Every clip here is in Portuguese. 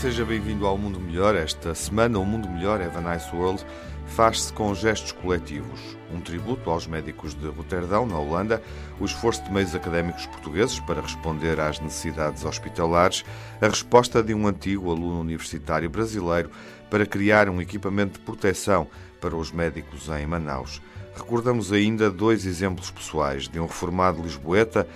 Seja bem-vindo ao Mundo Melhor. Esta semana, o Mundo Melhor, Have a Nice World, faz-se com gestos coletivos. Um tributo aos médicos de Roterdão, na Holanda, o esforço de meios académicos portugueses para responder às necessidades hospitalares, a resposta de um antigo aluno universitário brasileiro para criar um equipamento de proteção para os médicos em Manaus. Recordamos ainda dois exemplos pessoais de um reformado lisboeta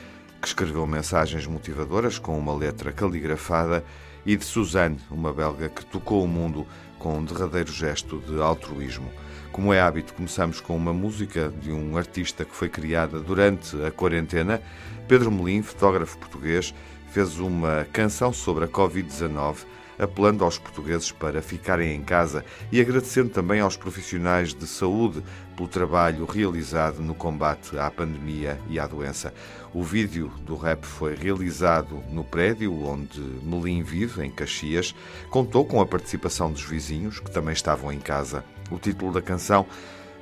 que escreveu mensagens motivadoras com uma letra caligrafada e de Suzanne, uma belga que tocou o mundo com um derradeiro gesto de altruísmo. Como é hábito, começamos com uma música de um artista que foi criada durante a quarentena. Pedro Melim, fotógrafo português, fez uma canção sobre a Covid-19 apelando aos portugueses para ficarem em casa e agradecendo também aos profissionais de saúde pelo trabalho realizado no combate à pandemia e à doença. O vídeo do rap foi realizado no prédio onde Melim vive, em Caxias. Contou com a participação dos vizinhos, que também estavam em casa. O título da canção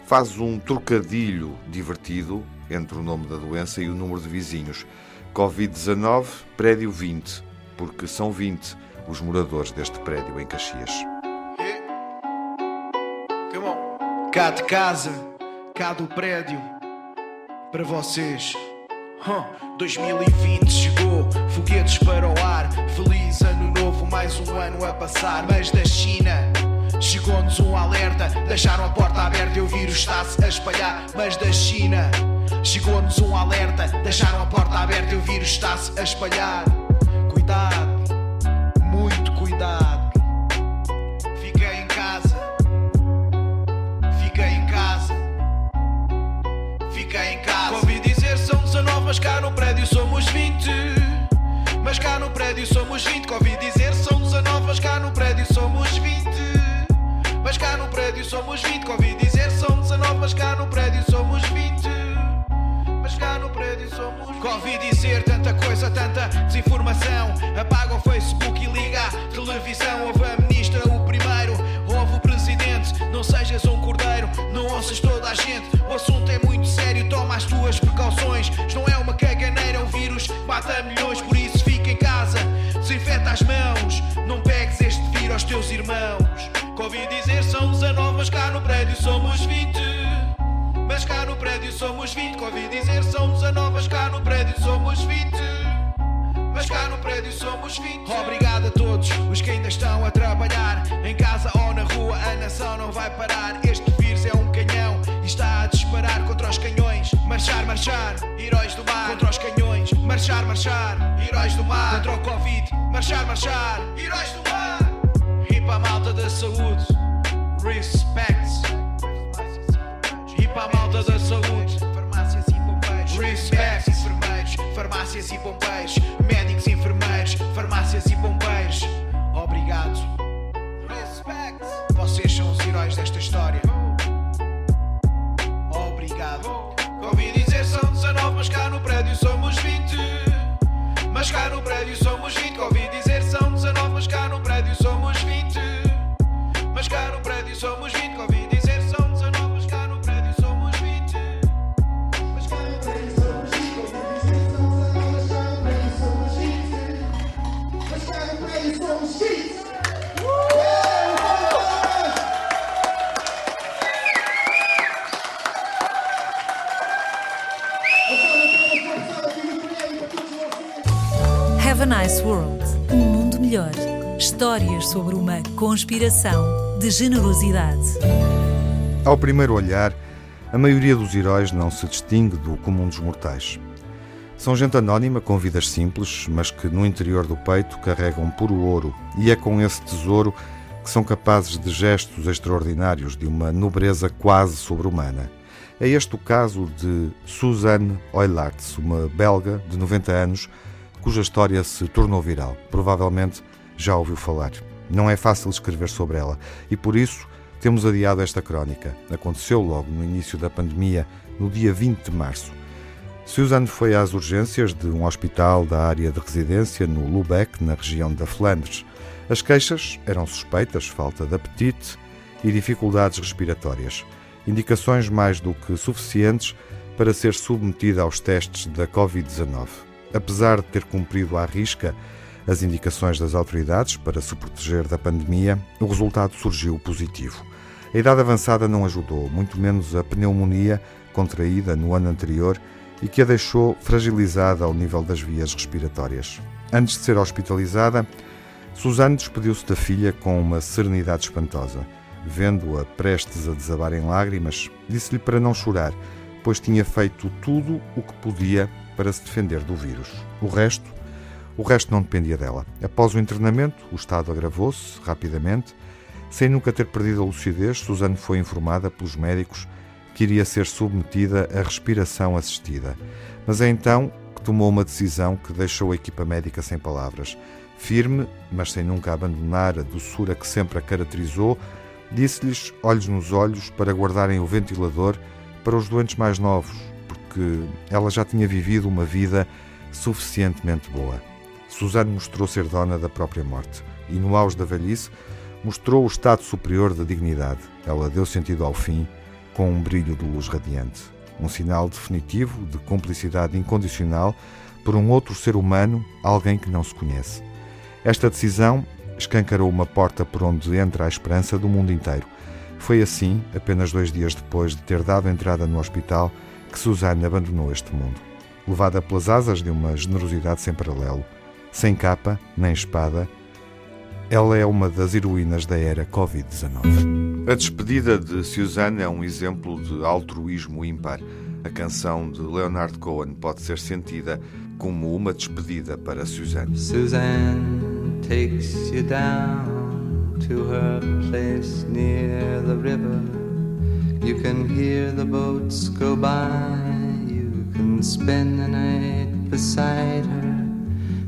faz um trocadilho divertido entre o nome da doença e o número de vizinhos. Covid-19, prédio 20, porque são 20 os moradores deste prédio em Caxias. Cá de casa, cá do prédio, para vocês. 2020 chegou, foguetes para o ar. Feliz ano novo, mais um ano a passar. Mas da China chegou-nos um alerta. Deixaram a porta aberta e o vírus está-se a espalhar. Mas da China chegou-nos um alerta. Deixaram a porta aberta e o vírus está-se a espalhar. Cuidado. Mas cá no prédio somos 20. Mas cá no prédio somos 20. Ouvi dizer são 19, mas cá no prédio somos 20. Mas cá no prédio somos 20. Ouvi dizer são 19, mas cá no prédio somos 20 chegar no prédio somos. Ouvi dizer tanta coisa, tanta desinformação. Apaga o Facebook e liga somos 20. Obrigado a todos os que ainda estão a trabalhar. Em casa ou na rua, a nação não vai parar. Este vírus é um canhão e está a disparar contra os canhões. Marchar, marchar, heróis do mar. Contra os canhões. Marchar, marchar, heróis do mar. Contra o Covid. Marchar, marchar, heróis do mar. E para a malta da saúde. Respect para a malta da saúde. E. Respect. Farmácias e bombeiros. Médicos e enfermeiros. Farmácias e bombeiros. Obrigado. Respect. Vocês são os heróis desta história. Obrigado. Ouvi dizer são 19, mas cá no prédio somos 20. Mas cá no prédio somos 20. Ouvi dizer são 19, mas cá no prédio uma conspiração de generosidade. Ao primeiro olhar, a maioria dos heróis não se distingue do comum dos mortais. São gente anónima com vidas simples, mas que no interior do peito carregam puro ouro, e é com esse tesouro que são capazes de gestos extraordinários de uma nobreza quase sobre-humana. É este o caso de Suzanne Oylarts, uma belga de 90 anos cuja história se tornou viral. Provavelmente já ouviu falar. Não é fácil escrever sobre ela e por isso temos adiado esta crónica. Aconteceu logo no início da pandemia, no dia 20 de março. Suzanne foi às urgências de um hospital da área de residência no Lubeck, na região da Flandres. As queixas eram suspeitas, falta de apetite e dificuldades respiratórias. Indicações mais do que suficientes para ser submetida aos testes da Covid-19. Apesar de ter cumprido à risca as indicações das autoridades para se proteger da pandemia, o resultado surgiu positivo. A idade avançada não ajudou, muito menos a pneumonia contraída no ano anterior e que a deixou fragilizada ao nível das vias respiratórias. Antes de ser hospitalizada, Suzanne despediu-se da filha com uma serenidade espantosa. Vendo-a prestes a desabar em lágrimas, disse-lhe para não chorar, pois tinha feito tudo o que podia para se defender do vírus. O resto, o resto não dependia dela. Após o internamento, o estado agravou-se rapidamente. Sem nunca ter perdido a lucidez, Suzanne foi informada pelos médicos que iria ser submetida a respiração assistida. Mas é então que tomou uma decisão que deixou a equipa médica sem palavras. Firme, mas sem nunca abandonar a doçura que sempre a caracterizou, disse-lhes, olhos nos olhos, para guardarem o ventilador para os doentes mais novos, porque ela já tinha vivido uma vida suficientemente boa. Suzanne mostrou ser dona da própria morte e, no auge da velhice, mostrou o estado superior da dignidade. Ela deu sentido ao fim com um brilho de luz radiante. Um sinal definitivo de cumplicidade incondicional por um outro ser humano, alguém que não se conhece. Esta decisão escancarou uma porta por onde entra a esperança do mundo inteiro. Foi assim, apenas dois dias depois de ter dado entrada no hospital, que Suzanne abandonou este mundo. Levada pelas asas de uma generosidade sem paralelo, sem capa nem espada, ela é uma das heroínas da era Covid-19. A despedida de Suzanne é um exemplo de altruísmo ímpar. A canção de Leonard Cohen pode ser sentida como uma despedida para Suzanne. Suzanne takes you down to her place near the river. You can hear the boats go by. You can spend the night beside her.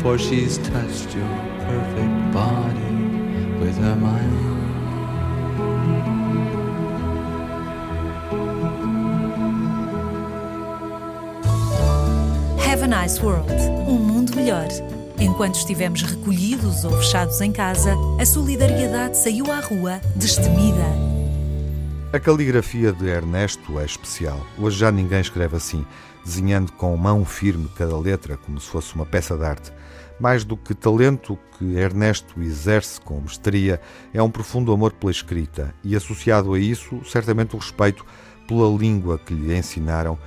for she's touched your perfect body with her mind. Have a nice world. Um mundo melhor. Enquanto estivemos recolhidos ou fechados em casa, a solidariedade saiu à rua, destemida. A caligrafia de Ernesto é especial. Hoje já ninguém escreve assim, desenhando com mão firme cada letra, como se fosse uma peça de arte. Mais do que talento, que Ernesto exerce com mestria é um profundo amor pela escrita e, associado a isso, certamente o respeito pela língua que lhe ensinaram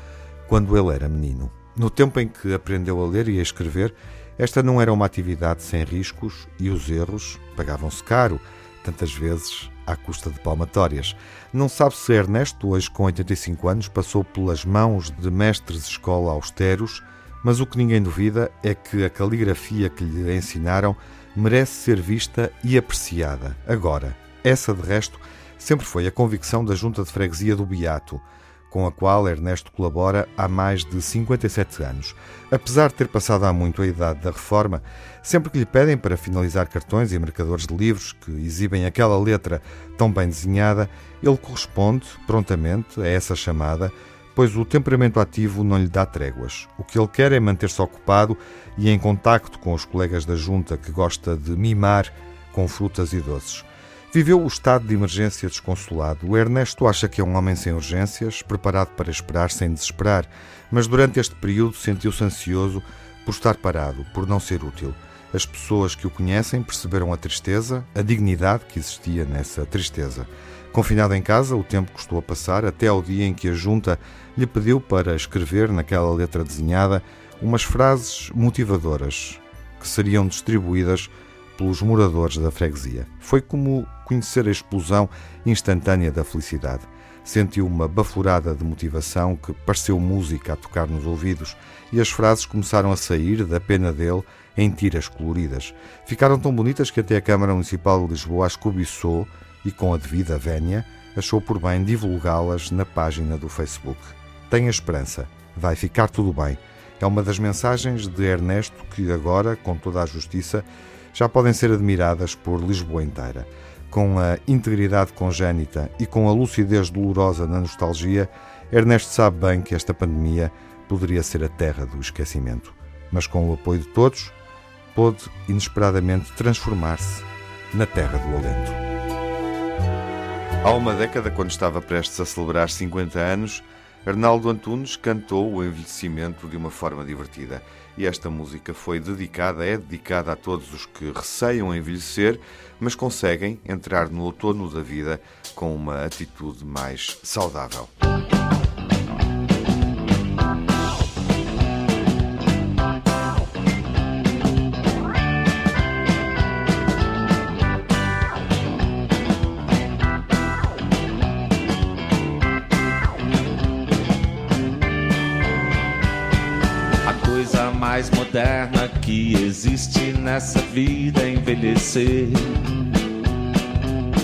quando ele era menino. No tempo em que aprendeu a ler e a escrever, esta não era uma atividade sem riscos e os erros pagavam-se caro, tantas vezes à custa de palmatórias. Não sabe se Ernesto, hoje com 85 anos, passou pelas mãos de mestres escola austeros, mas o que ninguém duvida é que a caligrafia que lhe ensinaram merece ser vista e apreciada. Agora, essa de resto sempre foi a convicção da Junta de Freguesia do Beato com a qual Ernesto colabora há mais de 57 anos. Apesar de ter passado há muito a idade da reforma, sempre que lhe pedem para finalizar cartões e marcadores de livros que exibem aquela letra tão bem desenhada, ele corresponde prontamente a essa chamada, pois o temperamento ativo não lhe dá tréguas. O que ele quer é manter-se ocupado e em contacto com os colegas da junta que gosta de mimar com frutas e doces. Viveu o estado de emergência desconsolado. O Ernesto acha que é um homem sem urgências, preparado para esperar sem desesperar, mas durante este período sentiu-se ansioso por estar parado, por não ser útil. As pessoas que o conhecem perceberam a tristeza, a dignidade que existia nessa tristeza. Confinado em casa, o tempo custou a passar até ao dia em que a junta lhe pediu para escrever naquela letra desenhada umas frases motivadoras que seriam distribuídas pelos moradores da freguesia. Foi como conhecer a explosão instantânea da felicidade. Sentiu uma bafurada de motivação que pareceu música a tocar nos ouvidos e as frases começaram a sair da pena dele em tiras coloridas. Ficaram tão bonitas que até a Câmara Municipal de Lisboa as cobiçou e, com a devida vénia, achou por bem divulgá-las na página do Facebook. Tenha esperança, vai ficar tudo bem. É uma das mensagens de Ernesto que agora, com toda a justiça, já podem ser admiradas por Lisboa inteira. Com a integridade congénita e com a lucidez dolorosa na nostalgia, Ernesto sabe bem que esta pandemia poderia ser a terra do esquecimento. Mas com o apoio de todos, pôde inesperadamente transformar-se na terra do alento. Há uma década, quando estava prestes a celebrar 50 anos, Arnaldo Antunes cantou o envelhecimento de uma forma divertida. E esta música foi dedicada, é dedicada a todos os que receiam envelhecer, mas conseguem entrar no outono da vida com uma atitude mais saudável. Mais moderna que existe nessa vida é envelhecer.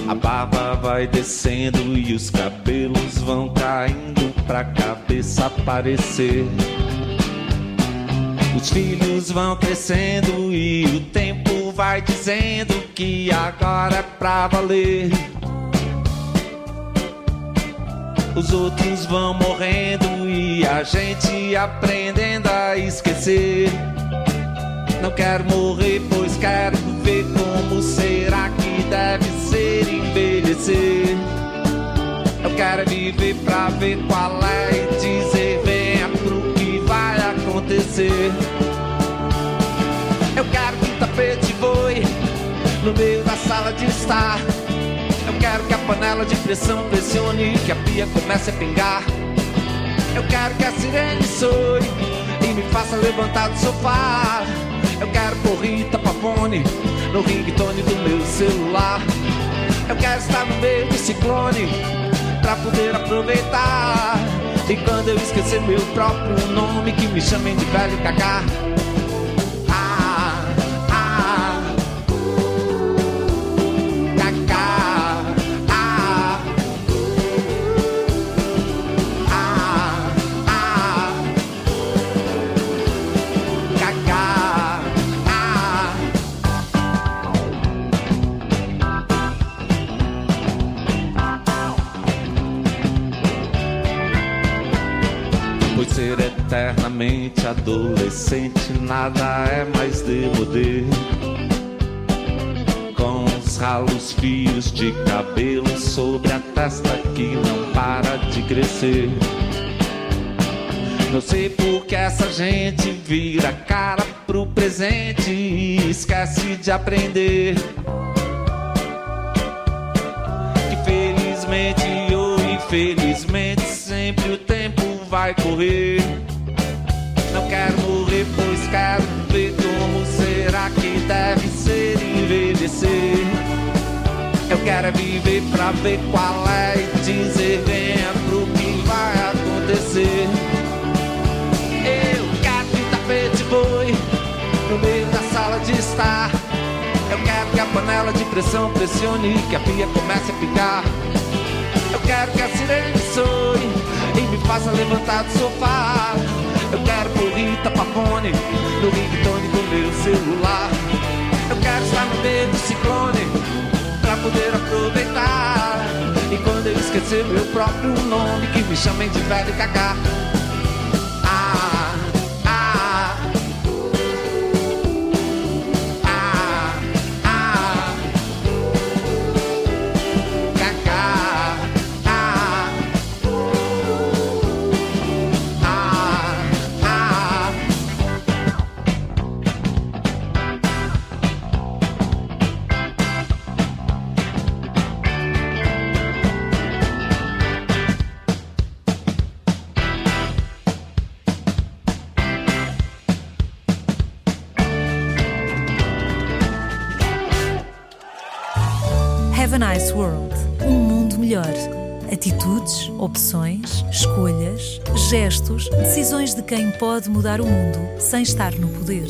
A barba vai descendo e os cabelos vão caindo pra cabeça aparecer. Os filhos vão crescendo e o tempo vai dizendo que agora é pra valer. Os outros vão morrendo e a gente aprendendo a esquecer. Não quero morrer, pois quero ver como será que deve ser envelhecer. Eu quero viver pra ver qual é e dizer venha pro que vai acontecer. Eu quero que o tapete voe no meio da sala de estar. Eu quero que a panela de pressão pressione que a pia comece a pingar. Eu quero que a sirene soe e me faça levantar do sofá. Eu quero corrida papone no ringtone do meu celular. Eu quero estar no meio do ciclone pra poder aproveitar. E quando eu esquecer meu próprio nome, que me chamem de velho cacá. Nada é mais demodê. Com os ralos fios de cabelo sobre a testa que não para de crescer. Não sei por que essa gente vira cara pro presente e esquece de aprender. Que felizmente ou infelizmente sempre o tempo vai correr. Quero ver como será que deve ser envelhecer. Eu quero é viver pra ver qual é e dizer venha pro que vai acontecer. Eu quero que o tapete voe no meio da sala de estar. Eu quero que a panela de pressão pressione que a pia comece a picar. Eu quero que a sirene soe e me faça levantar do sofá. Eu quero por Rita Pafone no ringtone do meu celular. Eu quero estar no meio do ciclone pra poder aproveitar. E quando eu esquecer meu próprio nome, que me chamem de velho cacá. Opções, escolhas, gestos, decisões de quem pode mudar o mundo sem estar no poder.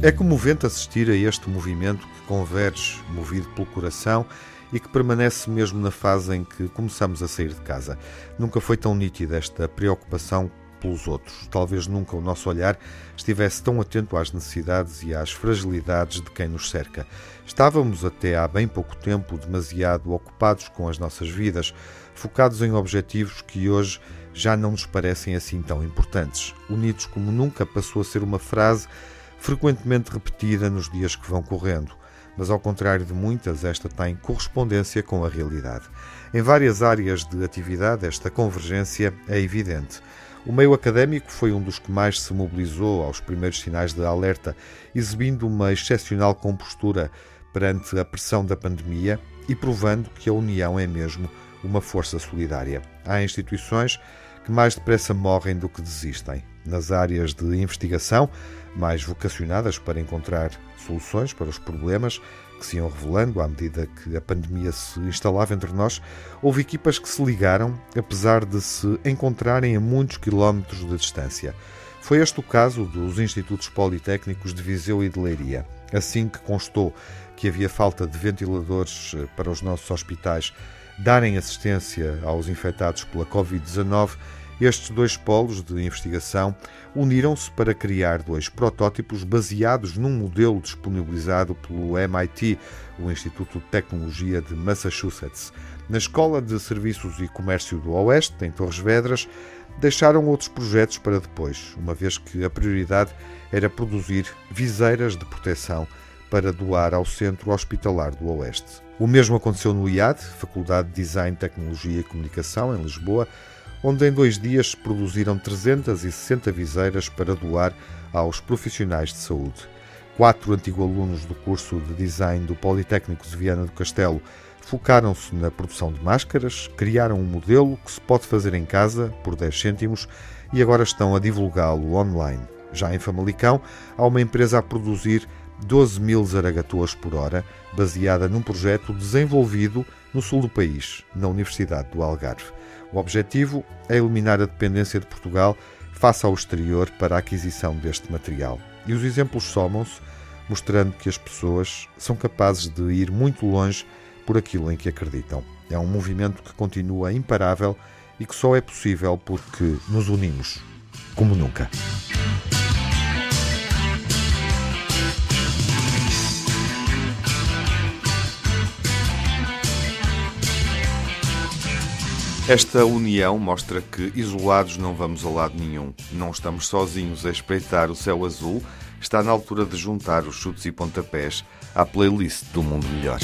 É comovente assistir a este movimento que converge, movido pelo coração e que permanece mesmo na fase em que começamos a sair de casa. Nunca foi tão nítida esta preocupação pelos outros. Talvez nunca o nosso olhar estivesse tão atento às necessidades e às fragilidades de quem nos cerca. Estávamos até há bem pouco tempo demasiado ocupados com as nossas vidas, focados em objetivos que hoje já não nos parecem assim tão importantes. Unidos como nunca passou a ser uma frase frequentemente repetida nos dias que vão correndo, mas ao contrário de muitas, esta tem correspondência com a realidade. Em várias áreas de atividade, esta convergência é evidente. O meio académico foi um dos que mais se mobilizou aos primeiros sinais de alerta, exibindo uma excepcional compostura perante a pressão da pandemia e provando que a união é mesmo uma força solidária. Há instituições que mais depressa morrem do que desistem. Nas áreas de investigação, mais vocacionadas para encontrar soluções para os problemas que se iam revelando à medida que a pandemia se instalava entre nós, houve equipas que se ligaram, apesar de se encontrarem a muitos quilómetros de distância. Foi este o caso dos Institutos Politécnicos de Viseu e de Leiria. Assim que constou que havia falta de ventiladores eh, para os nossos hospitais darem assistência aos infectados pela Covid-19, estes dois polos de investigação uniram-se para criar dois protótipos baseados num modelo disponibilizado pelo MIT, o Instituto de Tecnologia de Massachusetts. Na Escola de Serviços e Comércio do Oeste, em Torres Vedras, deixaram outros projetos para depois, uma vez que a prioridade era produzir viseiras de proteção para doar ao Centro Hospitalar do Oeste. O mesmo aconteceu no IAD, Faculdade de Design, Tecnologia e Comunicação, em Lisboa, onde em dois dias produziram 360 viseiras para doar aos profissionais de saúde. Quatro antigos alunos do curso de Design do Politécnico de Viana do Castelo focaram-se na produção de máscaras, criaram um modelo que se pode fazer em casa por 10 cêntimos e agora estão a divulgá-lo online. Já em Famalicão, há uma empresa a produzir 12 mil zaragatoas por hora, baseada num projeto desenvolvido no sul do país, na Universidade do Algarve. O objetivo é eliminar a dependência de Portugal face ao exterior para a aquisição deste material. E os exemplos somam-se, mostrando que as pessoas são capazes de ir muito longe por aquilo em que acreditam. É um movimento que continua imparável e que só é possível porque nos unimos como nunca. Esta união mostra que isolados não vamos a lado nenhum. Não estamos sozinhos a espreitar o céu azul. Está na altura de juntar os chutes e pontapés à playlist do Mundo Melhor.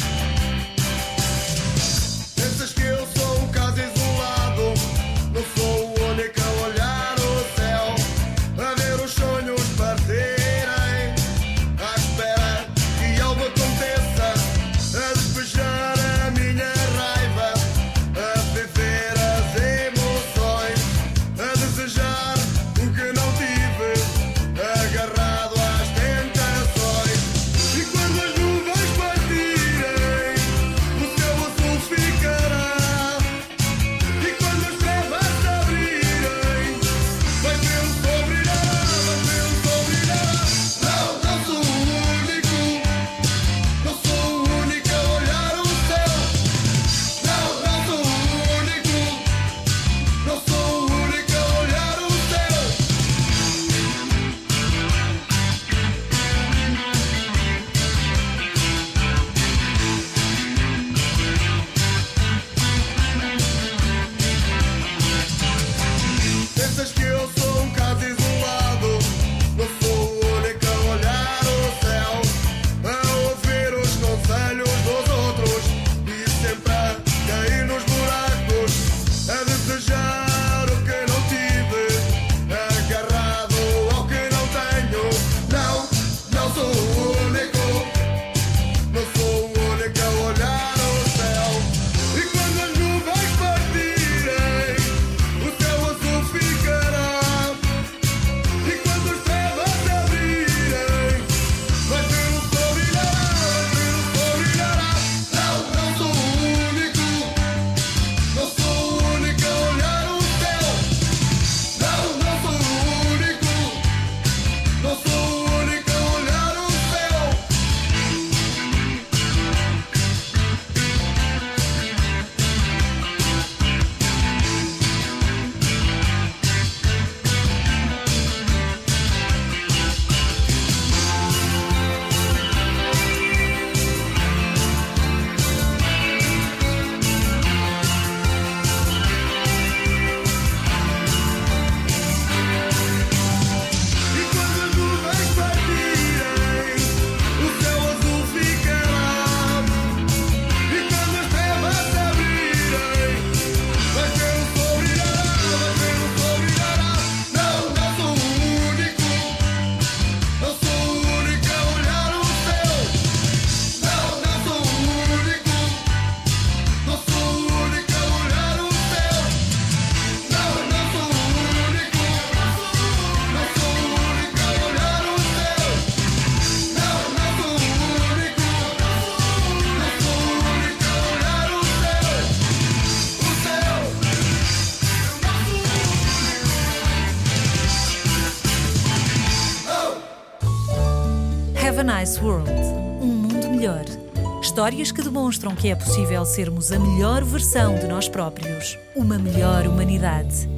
Histórias que demonstram que é possível sermos a melhor versão de nós próprios, uma melhor humanidade.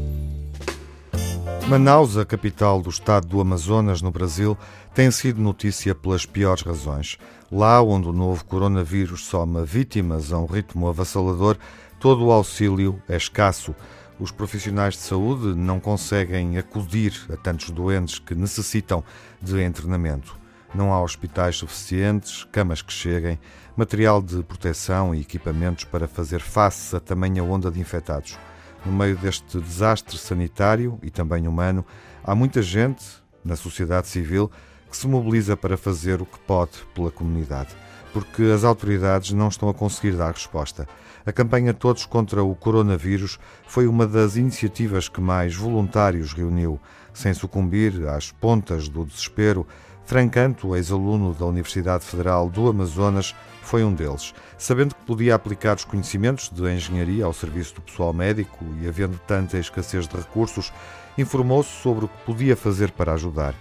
Manaus, a capital do estado do Amazonas, no Brasil, tem sido notícia pelas piores razões. Lá onde o novo coronavírus soma vítimas a um ritmo avassalador, todo o auxílio é escasso. Os profissionais de saúde não conseguem acudir a tantos doentes que necessitam de internamento. Não há hospitais suficientes, camas que cheguem, material de proteção e equipamentos para fazer face a tamanha onda de infectados. No meio deste desastre sanitário e também humano, há muita gente na sociedade civil que se mobiliza para fazer o que pode pela comunidade, porque as autoridades não estão a conseguir dar resposta. A campanha Todos contra o Coronavírus foi uma das iniciativas que mais voluntários reuniu, sem sucumbir às pontas do desespero Francanto, ex-aluno da Universidade Federal do Amazonas, foi um deles. Sabendo que podia aplicar os conhecimentos de engenharia ao serviço do pessoal médico e havendo tanta escassez de recursos, informou-se sobre o que podia fazer para ajudar.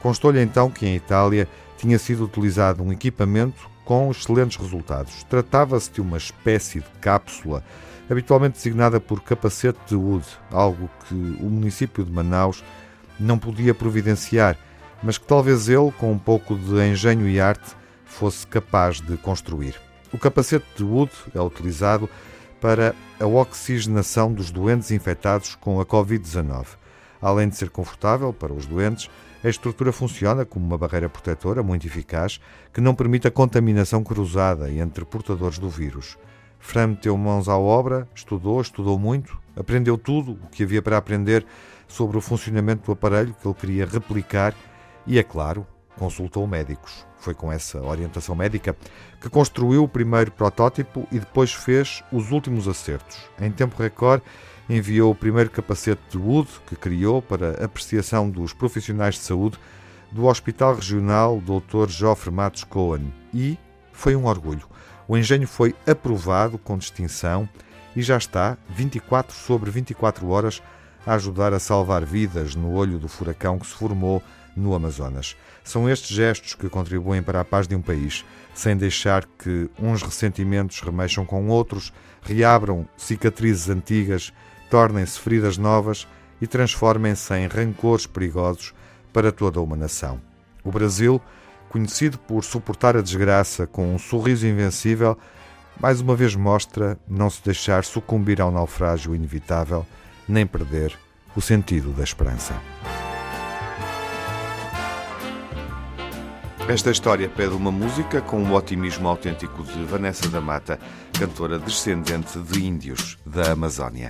Constou-lhe então que em Itália tinha sido utilizado um equipamento com excelentes resultados. Tratava-se de uma espécie de cápsula, habitualmente designada por capacete de Wood, algo que o município de Manaus não podia providenciar mas que talvez ele, com um pouco de engenho e arte, fosse capaz de construir. O capacete de Wood é utilizado para a oxigenação dos doentes infectados com a Covid-19. Além de ser confortável para os doentes, a estrutura funciona como uma barreira protetora muito eficaz que não permite a contaminação cruzada entre portadores do vírus. Fran meteu mãos à obra, estudou, estudou muito, aprendeu tudo o que havia para aprender sobre o funcionamento do aparelho que ele queria replicar e, é claro, consultou médicos. Foi com essa orientação médica que construiu o primeiro protótipo e depois fez os últimos acertos. Em tempo recorde, enviou o primeiro capacete de Wood que criou para apreciação dos profissionais de saúde do Hospital Regional Dr. Joffre Matos Cohen e foi um orgulho. O engenho foi aprovado com distinção e já está 24 sobre 24 horas a ajudar a salvar vidas no olho do furacão que se formou no Amazonas. São estes gestos que contribuem para a paz de um país, sem deixar que uns ressentimentos remexam com outros, reabram cicatrizes antigas, tornem-se feridas novas e transformem-se em rancores perigosos para toda uma nação. O Brasil conhecido por suportar a desgraça com um sorriso invencível, mais uma vez mostra não se deixar sucumbir ao naufrágio inevitável, nem perder o sentido da esperança. Esta história pede uma música com o otimismo autêntico de Vanessa da Mata, cantora descendente de índios da Amazónia.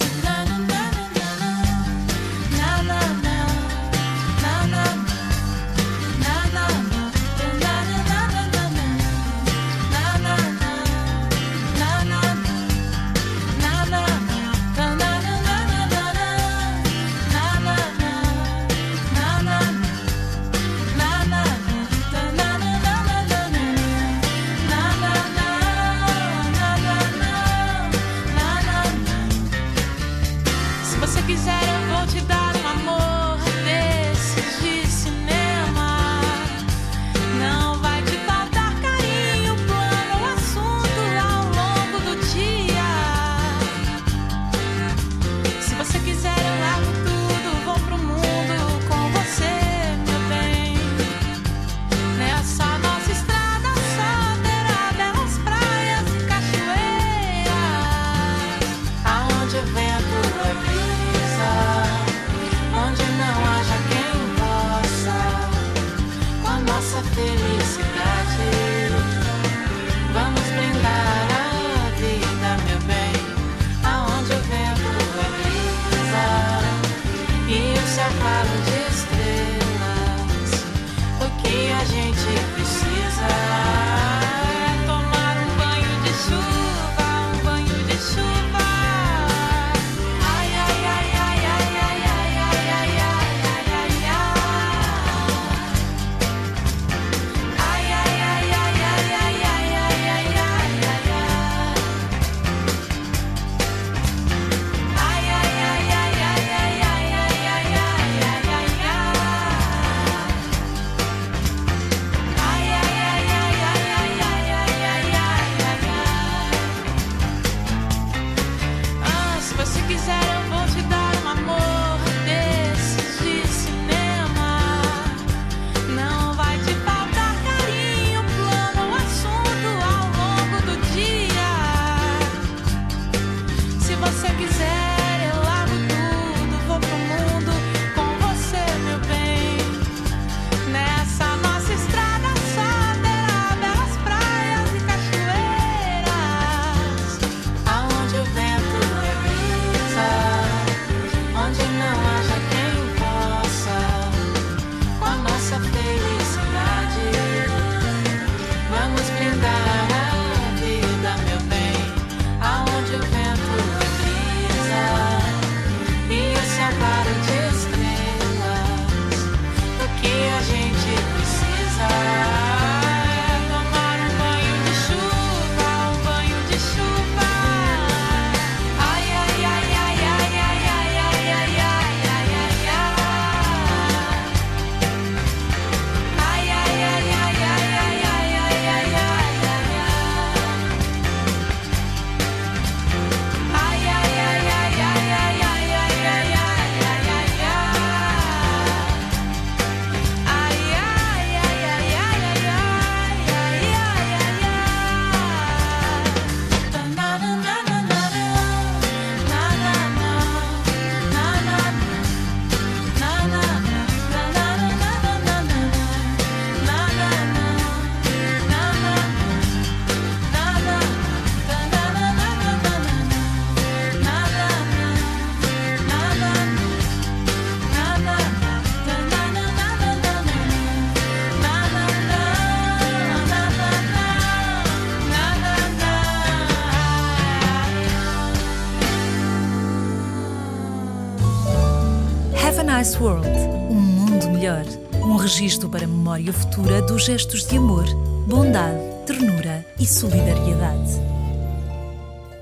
Registro para a memória futura dos gestos de amor, bondade, ternura e solidariedade.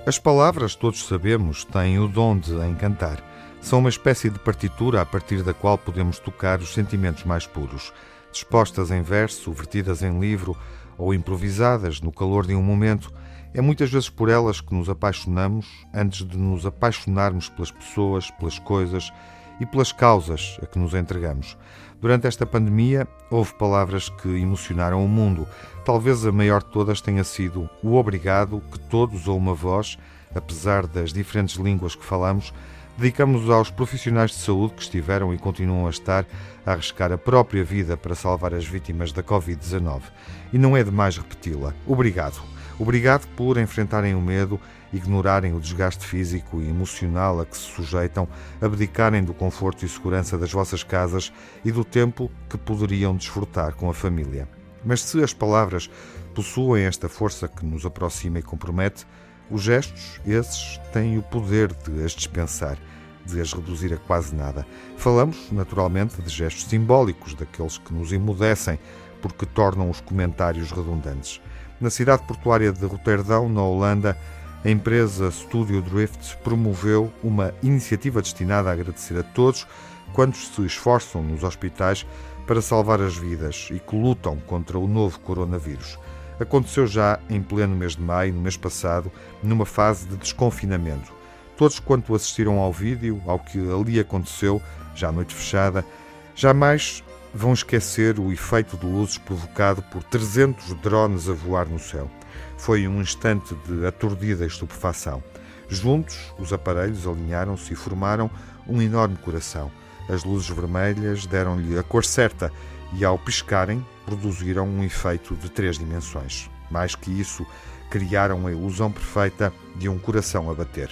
As palavras, todos sabemos, têm o dom de encantar. São uma espécie de partitura a partir da qual podemos tocar os sentimentos mais puros, dispostas em verso, vertidas em livro ou improvisadas no calor de um momento. É muitas vezes por elas que nos apaixonamos antes de nos apaixonarmos pelas pessoas, pelas coisas e pelas causas a que nos entregamos. Durante esta pandemia, houve palavras que emocionaram o mundo. Talvez a maior de todas tenha sido o obrigado que todos a uma voz, apesar das diferentes línguas que falamos, dedicamos aos profissionais de saúde que estiveram e continuam a estar a arriscar a própria vida para salvar as vítimas da Covid-19. E não é demais repeti-la. Obrigado. Obrigado por enfrentarem o medo, ignorarem o desgaste físico e emocional a que se sujeitam, abdicarem do conforto e segurança das vossas casas e do tempo que poderiam desfrutar com a família. Mas se as palavras possuem esta força que nos aproxima e compromete, os gestos, esses, têm o poder de as dispensar, de as reduzir a quase nada. Falamos, naturalmente, de gestos simbólicos, daqueles que nos emudecem, porque tornam os comentários redundantes. Na cidade portuária de Roterdão, na Holanda, a empresa Studio Drift promoveu uma iniciativa destinada a agradecer a todos quantos se esforçam nos hospitais para salvar as vidas e que lutam contra o novo coronavírus. Aconteceu já em pleno mês de maio, no mês passado, numa fase de desconfinamento. Todos quanto assistiram ao vídeo, ao que ali aconteceu, já à noite fechada, jamais vão esquecer o efeito de luzes provocado por 300 drones a voar no céu. Foi um instante de aturdida estupefação. Juntos, os aparelhos alinharam-se e formaram um enorme coração. As luzes vermelhas deram-lhe a cor certa e, ao piscarem, produziram um efeito de três dimensões. Mais que isso, criaram a ilusão perfeita de um coração a bater.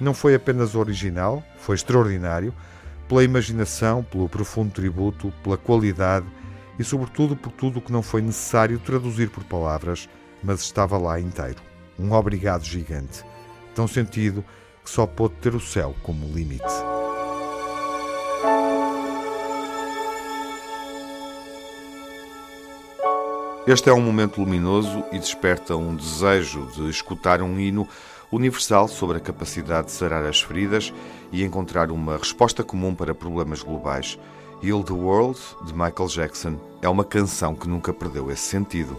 Não foi apenas original, foi extraordinário, pela imaginação, pelo profundo tributo, pela qualidade e, sobretudo, por tudo o que não foi necessário traduzir por palavras, mas estava lá inteiro. Um obrigado gigante, tão sentido que só pôde ter o céu como limite. Este é um momento luminoso e desperta um desejo de escutar um hino universal sobre a capacidade de sarar as feridas e encontrar uma resposta comum para problemas globais. Heal the World, de Michael Jackson, é uma canção que nunca perdeu esse sentido.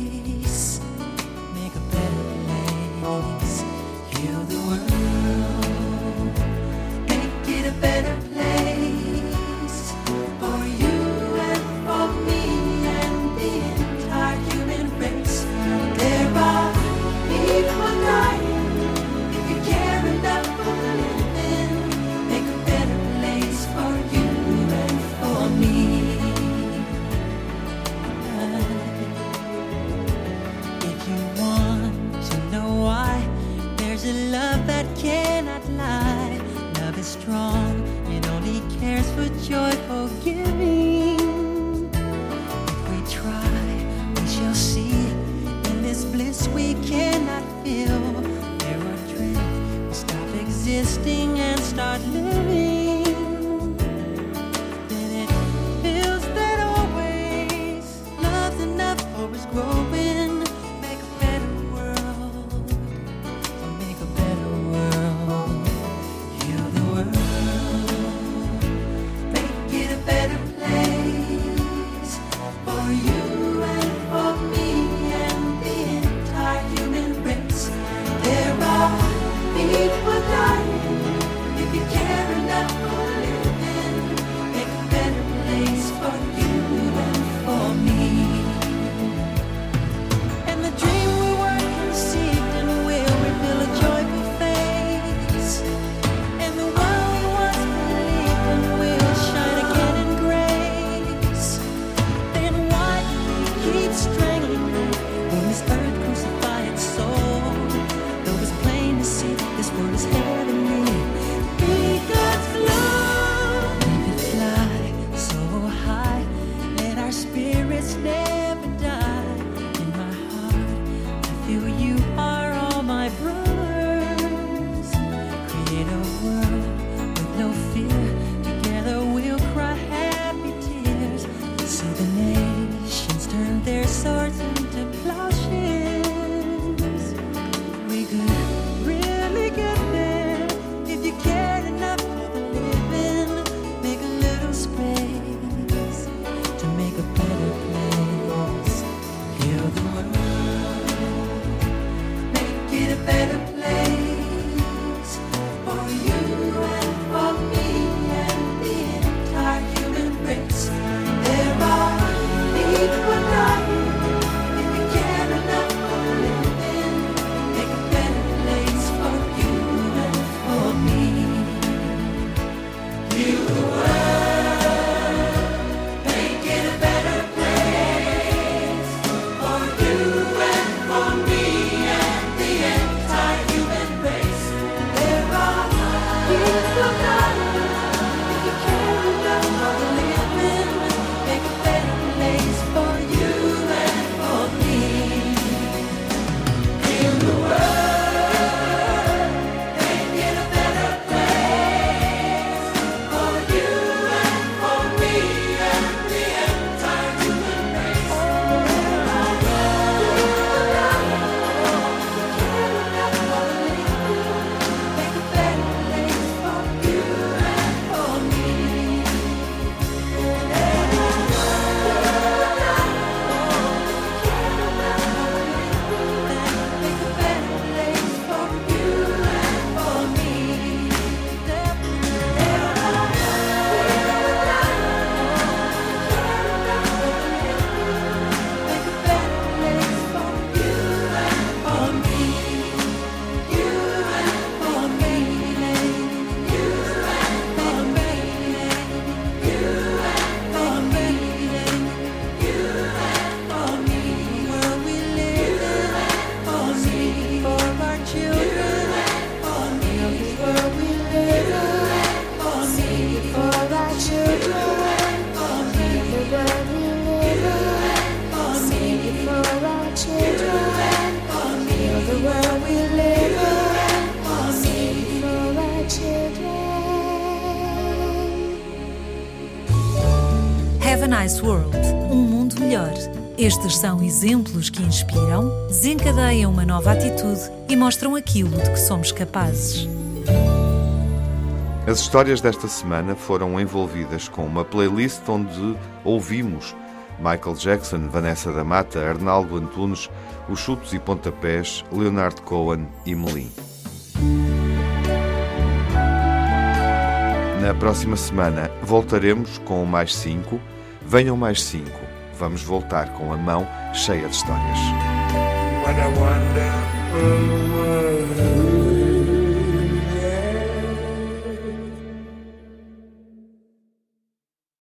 You exemplos que inspiram, desencadeiam uma nova atitude e mostram aquilo de que somos capazes. As histórias desta semana foram envolvidas com uma playlist onde ouvimos Michael Jackson, Vanessa da Mata, Arnaldo Antunes, Os Chutos e Pontapés, Leonardo Cohen e Melim. Na próxima semana voltaremos com mais cinco. Venham mais cinco vamos voltar com a mão cheia de histórias. What a wonderful world.